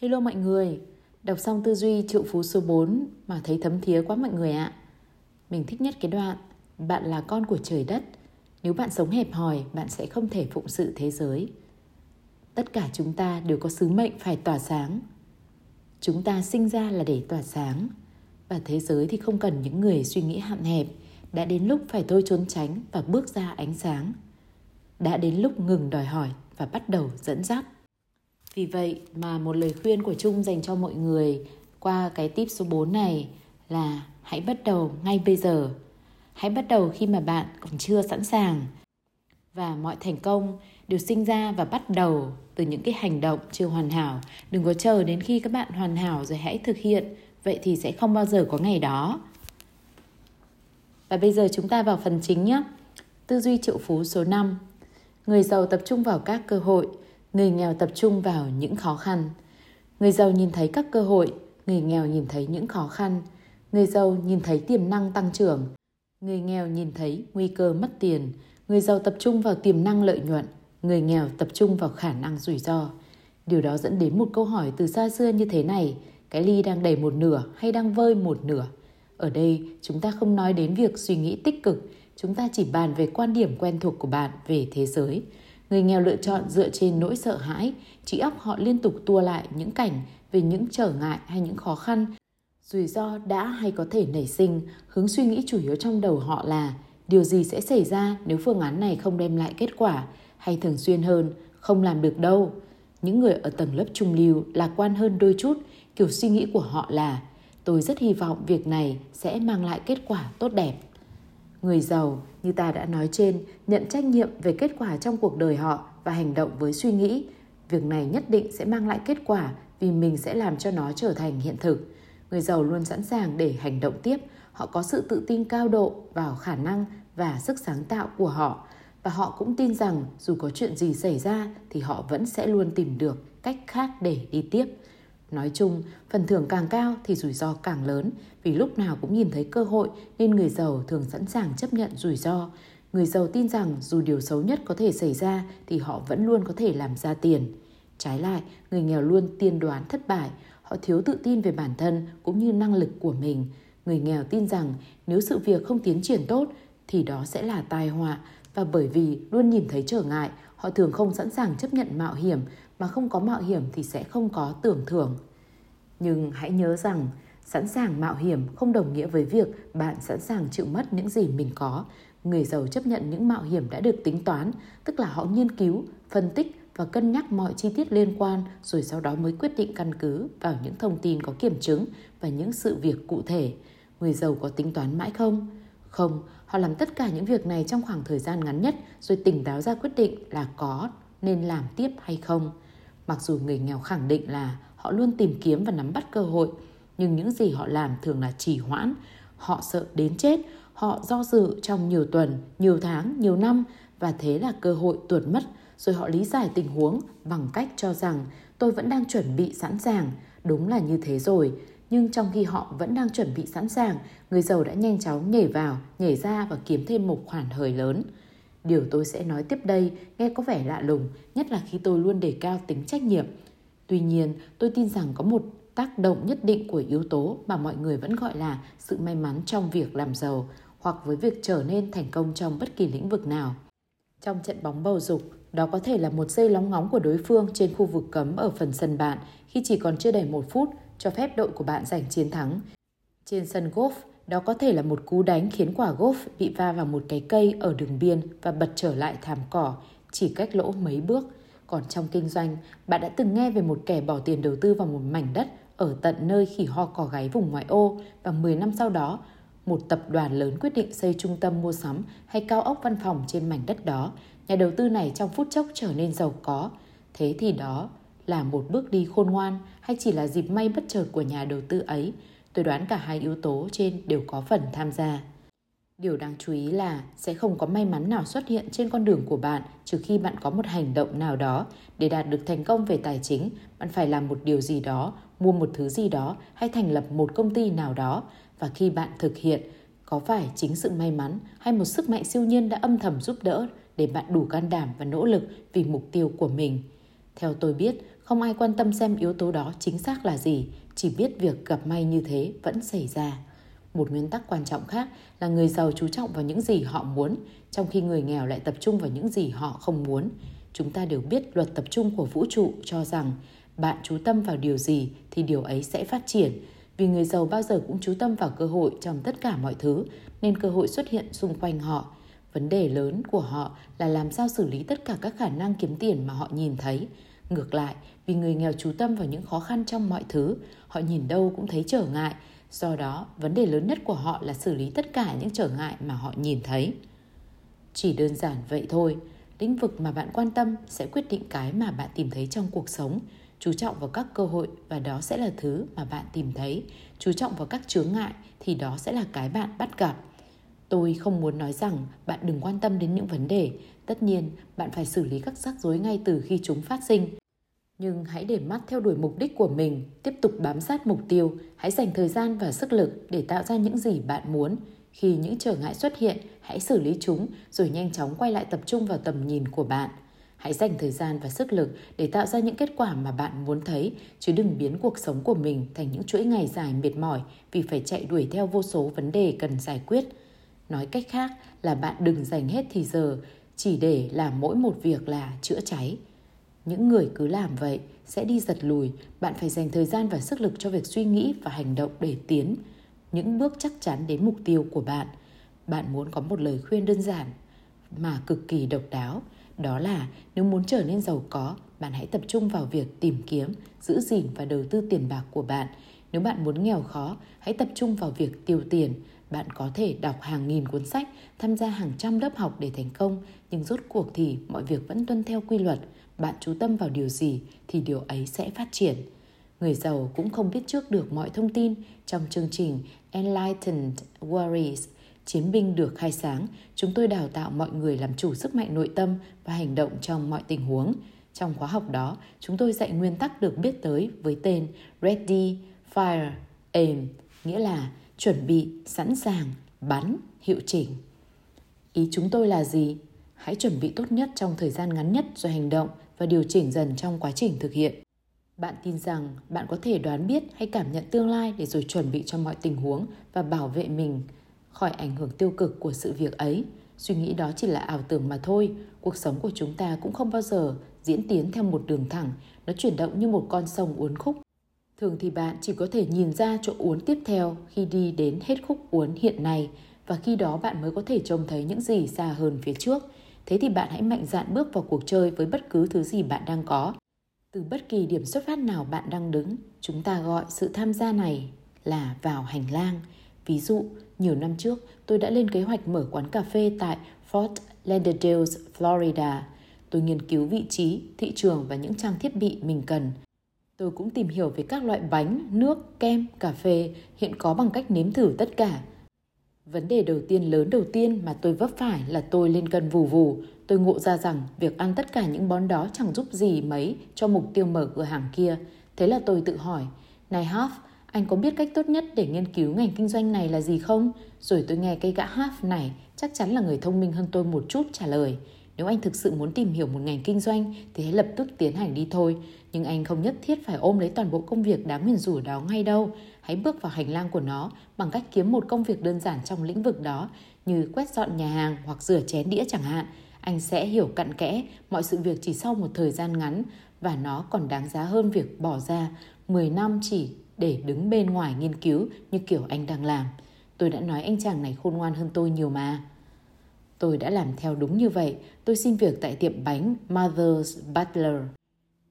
Hello mọi người, đọc xong tư duy triệu phú số 4 mà thấy thấm thía quá mọi người ạ. Mình thích nhất cái đoạn, bạn là con của trời đất. Nếu bạn sống hẹp hòi, bạn sẽ không thể phụng sự thế giới. Tất cả chúng ta đều có sứ mệnh phải tỏa sáng. Chúng ta sinh ra là để tỏa sáng. Và thế giới thì không cần những người suy nghĩ hạn hẹp. Đã đến lúc phải thôi trốn tránh và bước ra ánh sáng. Đã đến lúc ngừng đòi hỏi và bắt đầu dẫn dắt. Vì vậy mà một lời khuyên của Trung dành cho mọi người qua cái tip số 4 này là hãy bắt đầu ngay bây giờ. Hãy bắt đầu khi mà bạn còn chưa sẵn sàng. Và mọi thành công đều sinh ra và bắt đầu từ những cái hành động chưa hoàn hảo. Đừng có chờ đến khi các bạn hoàn hảo rồi hãy thực hiện. Vậy thì sẽ không bao giờ có ngày đó. Và bây giờ chúng ta vào phần chính nhé. Tư duy triệu phú số 5. Người giàu tập trung vào các cơ hội, người nghèo tập trung vào những khó khăn. Người giàu nhìn thấy các cơ hội, người nghèo nhìn thấy những khó khăn. Người giàu nhìn thấy tiềm năng tăng trưởng, người nghèo nhìn thấy nguy cơ mất tiền. Người giàu tập trung vào tiềm năng lợi nhuận, người nghèo tập trung vào khả năng rủi ro. Điều đó dẫn đến một câu hỏi từ xa xưa như thế này, cái ly đang đầy một nửa hay đang vơi một nửa? Ở đây, chúng ta không nói đến việc suy nghĩ tích cực, chúng ta chỉ bàn về quan điểm quen thuộc của bạn về thế giới. Người nghèo lựa chọn dựa trên nỗi sợ hãi, trí óc họ liên tục tua lại những cảnh về những trở ngại hay những khó khăn, rủi ro đã hay có thể nảy sinh, hướng suy nghĩ chủ yếu trong đầu họ là điều gì sẽ xảy ra nếu phương án này không đem lại kết quả, hay thường xuyên hơn, không làm được đâu. Những người ở tầng lớp trung lưu lạc quan hơn đôi chút, kiểu suy nghĩ của họ là tôi rất hy vọng việc này sẽ mang lại kết quả tốt đẹp. Người giàu, như ta đã nói trên, nhận trách nhiệm về kết quả trong cuộc đời họ và hành động với suy nghĩ. Việc này nhất định sẽ mang lại kết quả vì mình sẽ làm cho nó trở thành hiện thực. Người giàu luôn sẵn sàng để hành động tiếp, họ có sự tự tin cao độ vào khả năng và sức sáng tạo của họ và họ cũng tin rằng dù có chuyện gì xảy ra thì họ vẫn sẽ luôn tìm được cách khác để đi tiếp. Nói chung, phần thưởng càng cao thì rủi ro càng lớn vì lúc nào cũng nhìn thấy cơ hội nên người giàu thường sẵn sàng chấp nhận rủi ro. Người giàu tin rằng dù điều xấu nhất có thể xảy ra thì họ vẫn luôn có thể làm ra tiền. Trái lại, người nghèo luôn tiên đoán thất bại, họ thiếu tự tin về bản thân cũng như năng lực của mình. Người nghèo tin rằng nếu sự việc không tiến triển tốt thì đó sẽ là tai họa và bởi vì luôn nhìn thấy trở ngại, họ thường không sẵn sàng chấp nhận mạo hiểm mà không có mạo hiểm thì sẽ không có tưởng thưởng. Nhưng hãy nhớ rằng sẵn sàng mạo hiểm không đồng nghĩa với việc bạn sẵn sàng chịu mất những gì mình có. Người giàu chấp nhận những mạo hiểm đã được tính toán, tức là họ nghiên cứu, phân tích và cân nhắc mọi chi tiết liên quan rồi sau đó mới quyết định căn cứ vào những thông tin có kiểm chứng và những sự việc cụ thể. Người giàu có tính toán mãi không? Không, họ làm tất cả những việc này trong khoảng thời gian ngắn nhất rồi tỉnh táo ra quyết định là có nên làm tiếp hay không. Mặc dù người nghèo khẳng định là họ luôn tìm kiếm và nắm bắt cơ hội, nhưng những gì họ làm thường là trì hoãn. Họ sợ đến chết, họ do dự trong nhiều tuần, nhiều tháng, nhiều năm và thế là cơ hội tuột mất rồi họ lý giải tình huống bằng cách cho rằng tôi vẫn đang chuẩn bị sẵn sàng. Đúng là như thế rồi, nhưng trong khi họ vẫn đang chuẩn bị sẵn sàng, người giàu đã nhanh chóng nhảy vào, nhảy ra và kiếm thêm một khoản hời lớn. Điều tôi sẽ nói tiếp đây nghe có vẻ lạ lùng, nhất là khi tôi luôn đề cao tính trách nhiệm. Tuy nhiên, tôi tin rằng có một tác động nhất định của yếu tố mà mọi người vẫn gọi là sự may mắn trong việc làm giàu hoặc với việc trở nên thành công trong bất kỳ lĩnh vực nào. Trong trận bóng bầu dục, đó có thể là một giây lóng ngóng của đối phương trên khu vực cấm ở phần sân bạn khi chỉ còn chưa đầy một phút cho phép đội của bạn giành chiến thắng. Trên sân golf, đó có thể là một cú đánh khiến quả golf bị va vào một cái cây ở đường biên và bật trở lại thảm cỏ chỉ cách lỗ mấy bước. Còn trong kinh doanh, bạn đã từng nghe về một kẻ bỏ tiền đầu tư vào một mảnh đất ở tận nơi khỉ ho cò gáy vùng ngoại ô và 10 năm sau đó, một tập đoàn lớn quyết định xây trung tâm mua sắm hay cao ốc văn phòng trên mảnh đất đó nhà đầu tư này trong phút chốc trở nên giàu có. Thế thì đó là một bước đi khôn ngoan hay chỉ là dịp may bất chợt của nhà đầu tư ấy? Tôi đoán cả hai yếu tố trên đều có phần tham gia. Điều đáng chú ý là sẽ không có may mắn nào xuất hiện trên con đường của bạn trừ khi bạn có một hành động nào đó. Để đạt được thành công về tài chính, bạn phải làm một điều gì đó, mua một thứ gì đó hay thành lập một công ty nào đó. Và khi bạn thực hiện, có phải chính sự may mắn hay một sức mạnh siêu nhiên đã âm thầm giúp đỡ để bạn đủ can đảm và nỗ lực vì mục tiêu của mình. Theo tôi biết, không ai quan tâm xem yếu tố đó chính xác là gì, chỉ biết việc gặp may như thế vẫn xảy ra. Một nguyên tắc quan trọng khác là người giàu chú trọng vào những gì họ muốn, trong khi người nghèo lại tập trung vào những gì họ không muốn. Chúng ta đều biết luật tập trung của vũ trụ cho rằng bạn chú tâm vào điều gì thì điều ấy sẽ phát triển. Vì người giàu bao giờ cũng chú tâm vào cơ hội trong tất cả mọi thứ, nên cơ hội xuất hiện xung quanh họ. Vấn đề lớn của họ là làm sao xử lý tất cả các khả năng kiếm tiền mà họ nhìn thấy. Ngược lại, vì người nghèo chú tâm vào những khó khăn trong mọi thứ, họ nhìn đâu cũng thấy trở ngại. Do đó, vấn đề lớn nhất của họ là xử lý tất cả những trở ngại mà họ nhìn thấy. Chỉ đơn giản vậy thôi, lĩnh vực mà bạn quan tâm sẽ quyết định cái mà bạn tìm thấy trong cuộc sống chú trọng vào các cơ hội và đó sẽ là thứ mà bạn tìm thấy chú trọng vào các chướng ngại thì đó sẽ là cái bạn bắt gặp tôi không muốn nói rằng bạn đừng quan tâm đến những vấn đề. Tất nhiên, bạn phải xử lý các rắc rối ngay từ khi chúng phát sinh. Nhưng hãy để mắt theo đuổi mục đích của mình, tiếp tục bám sát mục tiêu. Hãy dành thời gian và sức lực để tạo ra những gì bạn muốn. Khi những trở ngại xuất hiện, hãy xử lý chúng, rồi nhanh chóng quay lại tập trung vào tầm nhìn của bạn. Hãy dành thời gian và sức lực để tạo ra những kết quả mà bạn muốn thấy, chứ đừng biến cuộc sống của mình thành những chuỗi ngày dài mệt mỏi vì phải chạy đuổi theo vô số vấn đề cần giải quyết nói cách khác là bạn đừng dành hết thì giờ, chỉ để làm mỗi một việc là chữa cháy. Những người cứ làm vậy sẽ đi giật lùi, bạn phải dành thời gian và sức lực cho việc suy nghĩ và hành động để tiến. Những bước chắc chắn đến mục tiêu của bạn. Bạn muốn có một lời khuyên đơn giản mà cực kỳ độc đáo. Đó là nếu muốn trở nên giàu có, bạn hãy tập trung vào việc tìm kiếm, giữ gìn và đầu tư tiền bạc của bạn nếu bạn muốn nghèo khó hãy tập trung vào việc tiêu tiền. Bạn có thể đọc hàng nghìn cuốn sách tham gia hàng trăm lớp học để thành công nhưng rốt cuộc thì mọi việc vẫn tuân theo quy luật. Bạn chú tâm vào điều gì thì điều ấy sẽ phát triển. Người giàu cũng không biết trước được mọi thông tin. Trong chương trình enlightened worries chiến binh được khai sáng, chúng tôi đào tạo mọi người làm chủ sức mạnh nội tâm và hành động trong mọi tình huống. Trong khóa học đó, chúng tôi dạy nguyên tắc được biết tới với tên Ready, Fire, Aim, nghĩa là chuẩn bị, sẵn sàng, bắn, hiệu chỉnh. Ý chúng tôi là gì? Hãy chuẩn bị tốt nhất trong thời gian ngắn nhất rồi hành động và điều chỉnh dần trong quá trình thực hiện. Bạn tin rằng bạn có thể đoán biết hay cảm nhận tương lai để rồi chuẩn bị cho mọi tình huống và bảo vệ mình khỏi ảnh hưởng tiêu cực của sự việc ấy suy nghĩ đó chỉ là ảo tưởng mà thôi cuộc sống của chúng ta cũng không bao giờ diễn tiến theo một đường thẳng nó chuyển động như một con sông uốn khúc thường thì bạn chỉ có thể nhìn ra chỗ uốn tiếp theo khi đi đến hết khúc uốn hiện nay và khi đó bạn mới có thể trông thấy những gì xa hơn phía trước thế thì bạn hãy mạnh dạn bước vào cuộc chơi với bất cứ thứ gì bạn đang có từ bất kỳ điểm xuất phát nào bạn đang đứng chúng ta gọi sự tham gia này là vào hành lang ví dụ nhiều năm trước, tôi đã lên kế hoạch mở quán cà phê tại Fort Lauderdale, Florida. Tôi nghiên cứu vị trí, thị trường và những trang thiết bị mình cần. Tôi cũng tìm hiểu về các loại bánh, nước, kem, cà phê hiện có bằng cách nếm thử tất cả. Vấn đề đầu tiên lớn đầu tiên mà tôi vấp phải là tôi lên cân vù vù. Tôi ngộ ra rằng việc ăn tất cả những món đó chẳng giúp gì mấy cho mục tiêu mở cửa hàng kia. Thế là tôi tự hỏi, này Half, anh có biết cách tốt nhất để nghiên cứu ngành kinh doanh này là gì không? Rồi tôi nghe cây gã Half này, chắc chắn là người thông minh hơn tôi một chút trả lời. Nếu anh thực sự muốn tìm hiểu một ngành kinh doanh, thì hãy lập tức tiến hành đi thôi. Nhưng anh không nhất thiết phải ôm lấy toàn bộ công việc đáng nguyền rủa đó ngay đâu. Hãy bước vào hành lang của nó bằng cách kiếm một công việc đơn giản trong lĩnh vực đó, như quét dọn nhà hàng hoặc rửa chén đĩa chẳng hạn. Anh sẽ hiểu cặn kẽ mọi sự việc chỉ sau một thời gian ngắn và nó còn đáng giá hơn việc bỏ ra 10 năm chỉ để đứng bên ngoài nghiên cứu như kiểu anh đang làm. Tôi đã nói anh chàng này khôn ngoan hơn tôi nhiều mà. Tôi đã làm theo đúng như vậy. Tôi xin việc tại tiệm bánh Mother's Butler.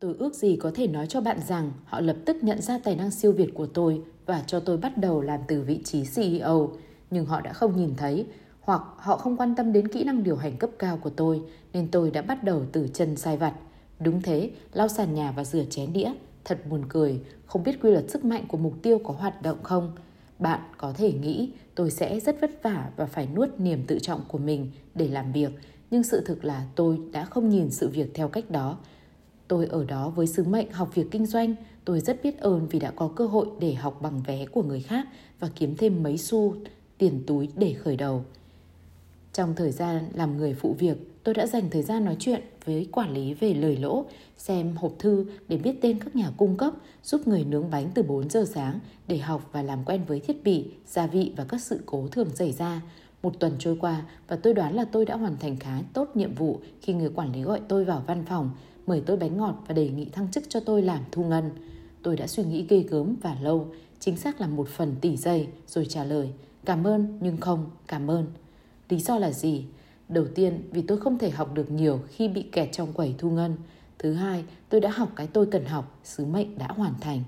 Tôi ước gì có thể nói cho bạn rằng họ lập tức nhận ra tài năng siêu việt của tôi và cho tôi bắt đầu làm từ vị trí CEO. Nhưng họ đã không nhìn thấy hoặc họ không quan tâm đến kỹ năng điều hành cấp cao của tôi nên tôi đã bắt đầu từ chân sai vặt. Đúng thế, lau sàn nhà và rửa chén đĩa Thật buồn cười, không biết quy luật sức mạnh của mục tiêu có hoạt động không? Bạn có thể nghĩ tôi sẽ rất vất vả và phải nuốt niềm tự trọng của mình để làm việc, nhưng sự thực là tôi đã không nhìn sự việc theo cách đó. Tôi ở đó với sứ mệnh học việc kinh doanh, tôi rất biết ơn vì đã có cơ hội để học bằng vé của người khác và kiếm thêm mấy xu tiền túi để khởi đầu. Trong thời gian làm người phụ việc, tôi đã dành thời gian nói chuyện với quản lý về lời lỗ, xem hộp thư để biết tên các nhà cung cấp, giúp người nướng bánh từ 4 giờ sáng để học và làm quen với thiết bị, gia vị và các sự cố thường xảy ra. Một tuần trôi qua và tôi đoán là tôi đã hoàn thành khá tốt nhiệm vụ khi người quản lý gọi tôi vào văn phòng, mời tôi bánh ngọt và đề nghị thăng chức cho tôi làm thu ngân. Tôi đã suy nghĩ ghê gớm và lâu, chính xác là một phần tỷ giây rồi trả lời cảm ơn nhưng không cảm ơn. Lý do là gì? Đầu tiên, vì tôi không thể học được nhiều khi bị kẹt trong quầy thu ngân. Thứ hai, tôi đã học cái tôi cần học, sứ mệnh đã hoàn thành.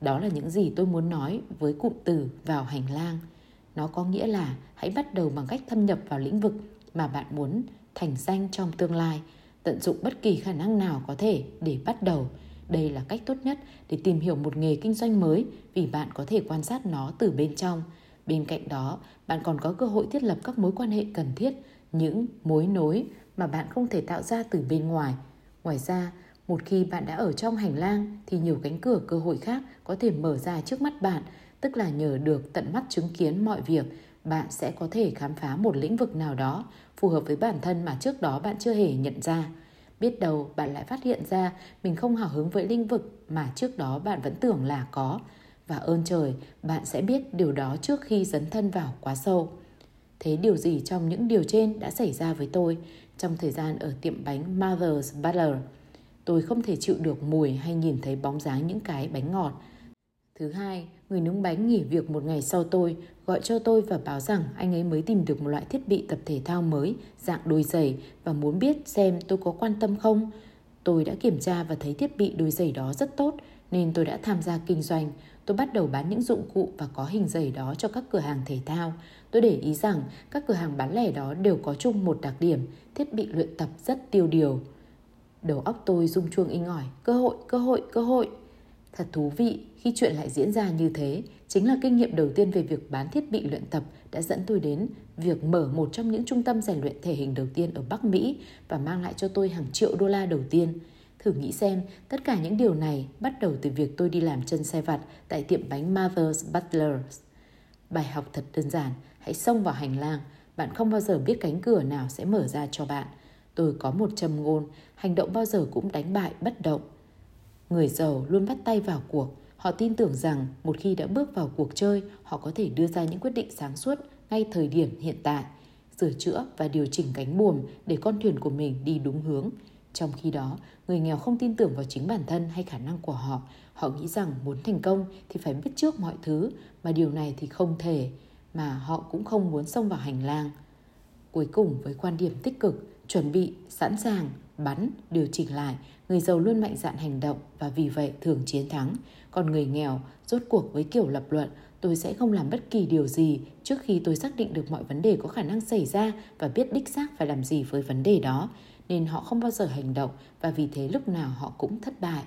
Đó là những gì tôi muốn nói với cụm từ vào hành lang. Nó có nghĩa là hãy bắt đầu bằng cách thâm nhập vào lĩnh vực mà bạn muốn thành danh trong tương lai, tận dụng bất kỳ khả năng nào có thể để bắt đầu. Đây là cách tốt nhất để tìm hiểu một nghề kinh doanh mới vì bạn có thể quan sát nó từ bên trong. Bên cạnh đó, bạn còn có cơ hội thiết lập các mối quan hệ cần thiết những mối nối mà bạn không thể tạo ra từ bên ngoài. Ngoài ra, một khi bạn đã ở trong hành lang thì nhiều cánh cửa cơ hội khác có thể mở ra trước mắt bạn, tức là nhờ được tận mắt chứng kiến mọi việc, bạn sẽ có thể khám phá một lĩnh vực nào đó phù hợp với bản thân mà trước đó bạn chưa hề nhận ra. Biết đâu bạn lại phát hiện ra mình không hào hứng với lĩnh vực mà trước đó bạn vẫn tưởng là có. Và ơn trời, bạn sẽ biết điều đó trước khi dấn thân vào quá sâu. Thế điều gì trong những điều trên đã xảy ra với tôi trong thời gian ở tiệm bánh Mother's Butler? Tôi không thể chịu được mùi hay nhìn thấy bóng dáng những cái bánh ngọt. Thứ hai, người nướng bánh nghỉ việc một ngày sau tôi gọi cho tôi và báo rằng anh ấy mới tìm được một loại thiết bị tập thể thao mới dạng đôi giày và muốn biết xem tôi có quan tâm không. Tôi đã kiểm tra và thấy thiết bị đôi giày đó rất tốt nên tôi đã tham gia kinh doanh. Tôi bắt đầu bán những dụng cụ và có hình giày đó cho các cửa hàng thể thao. Tôi để ý rằng các cửa hàng bán lẻ đó đều có chung một đặc điểm, thiết bị luyện tập rất tiêu điều. Đầu óc tôi rung chuông inh ỏi, cơ hội, cơ hội, cơ hội. Thật thú vị khi chuyện lại diễn ra như thế, chính là kinh nghiệm đầu tiên về việc bán thiết bị luyện tập đã dẫn tôi đến việc mở một trong những trung tâm rèn luyện thể hình đầu tiên ở Bắc Mỹ và mang lại cho tôi hàng triệu đô la đầu tiên. Thử nghĩ xem, tất cả những điều này bắt đầu từ việc tôi đi làm chân xe vặt tại tiệm bánh Mother's Butlers. Bài học thật đơn giản, hãy xông vào hành lang, bạn không bao giờ biết cánh cửa nào sẽ mở ra cho bạn. Tôi có một châm ngôn, hành động bao giờ cũng đánh bại bất động. Người giàu luôn bắt tay vào cuộc, họ tin tưởng rằng một khi đã bước vào cuộc chơi, họ có thể đưa ra những quyết định sáng suốt ngay thời điểm hiện tại, sửa chữa và điều chỉnh cánh buồm để con thuyền của mình đi đúng hướng. Trong khi đó, người nghèo không tin tưởng vào chính bản thân hay khả năng của họ. Họ nghĩ rằng muốn thành công thì phải biết trước mọi thứ, mà điều này thì không thể, mà họ cũng không muốn xông vào hành lang. Cuối cùng với quan điểm tích cực, chuẩn bị, sẵn sàng, bắn, điều chỉnh lại, người giàu luôn mạnh dạn hành động và vì vậy thường chiến thắng. Còn người nghèo, rốt cuộc với kiểu lập luận, tôi sẽ không làm bất kỳ điều gì trước khi tôi xác định được mọi vấn đề có khả năng xảy ra và biết đích xác phải làm gì với vấn đề đó nên họ không bao giờ hành động và vì thế lúc nào họ cũng thất bại.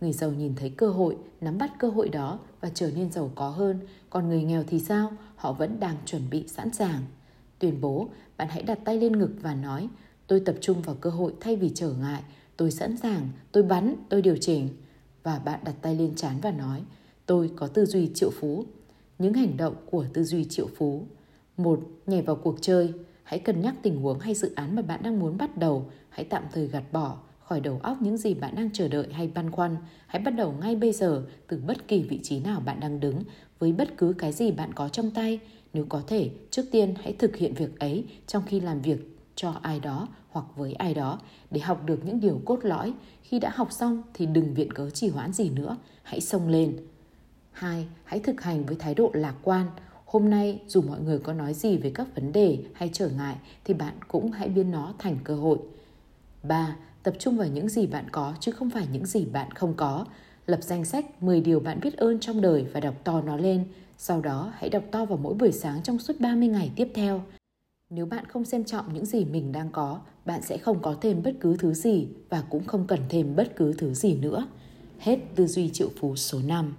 Người giàu nhìn thấy cơ hội, nắm bắt cơ hội đó và trở nên giàu có hơn, còn người nghèo thì sao? Họ vẫn đang chuẩn bị sẵn sàng. Tuyên bố, bạn hãy đặt tay lên ngực và nói, tôi tập trung vào cơ hội thay vì trở ngại, tôi sẵn sàng, tôi bắn, tôi điều chỉnh. Và bạn đặt tay lên trán và nói, tôi có tư duy triệu phú. Những hành động của tư duy triệu phú. Một, nhảy vào cuộc chơi. Hãy cân nhắc tình huống hay dự án mà bạn đang muốn bắt đầu. Hãy tạm thời gạt bỏ khỏi đầu óc những gì bạn đang chờ đợi hay băn khoăn. Hãy bắt đầu ngay bây giờ từ bất kỳ vị trí nào bạn đang đứng với bất cứ cái gì bạn có trong tay. Nếu có thể, trước tiên hãy thực hiện việc ấy trong khi làm việc cho ai đó hoặc với ai đó để học được những điều cốt lõi. Khi đã học xong thì đừng viện cớ trì hoãn gì nữa, hãy xông lên. 2. Hãy thực hành với thái độ lạc quan, Hôm nay dù mọi người có nói gì về các vấn đề hay trở ngại thì bạn cũng hãy biến nó thành cơ hội. 3. Tập trung vào những gì bạn có chứ không phải những gì bạn không có. Lập danh sách 10 điều bạn biết ơn trong đời và đọc to nó lên. Sau đó hãy đọc to vào mỗi buổi sáng trong suốt 30 ngày tiếp theo. Nếu bạn không xem trọng những gì mình đang có, bạn sẽ không có thêm bất cứ thứ gì và cũng không cần thêm bất cứ thứ gì nữa. Hết tư duy triệu phú số 5.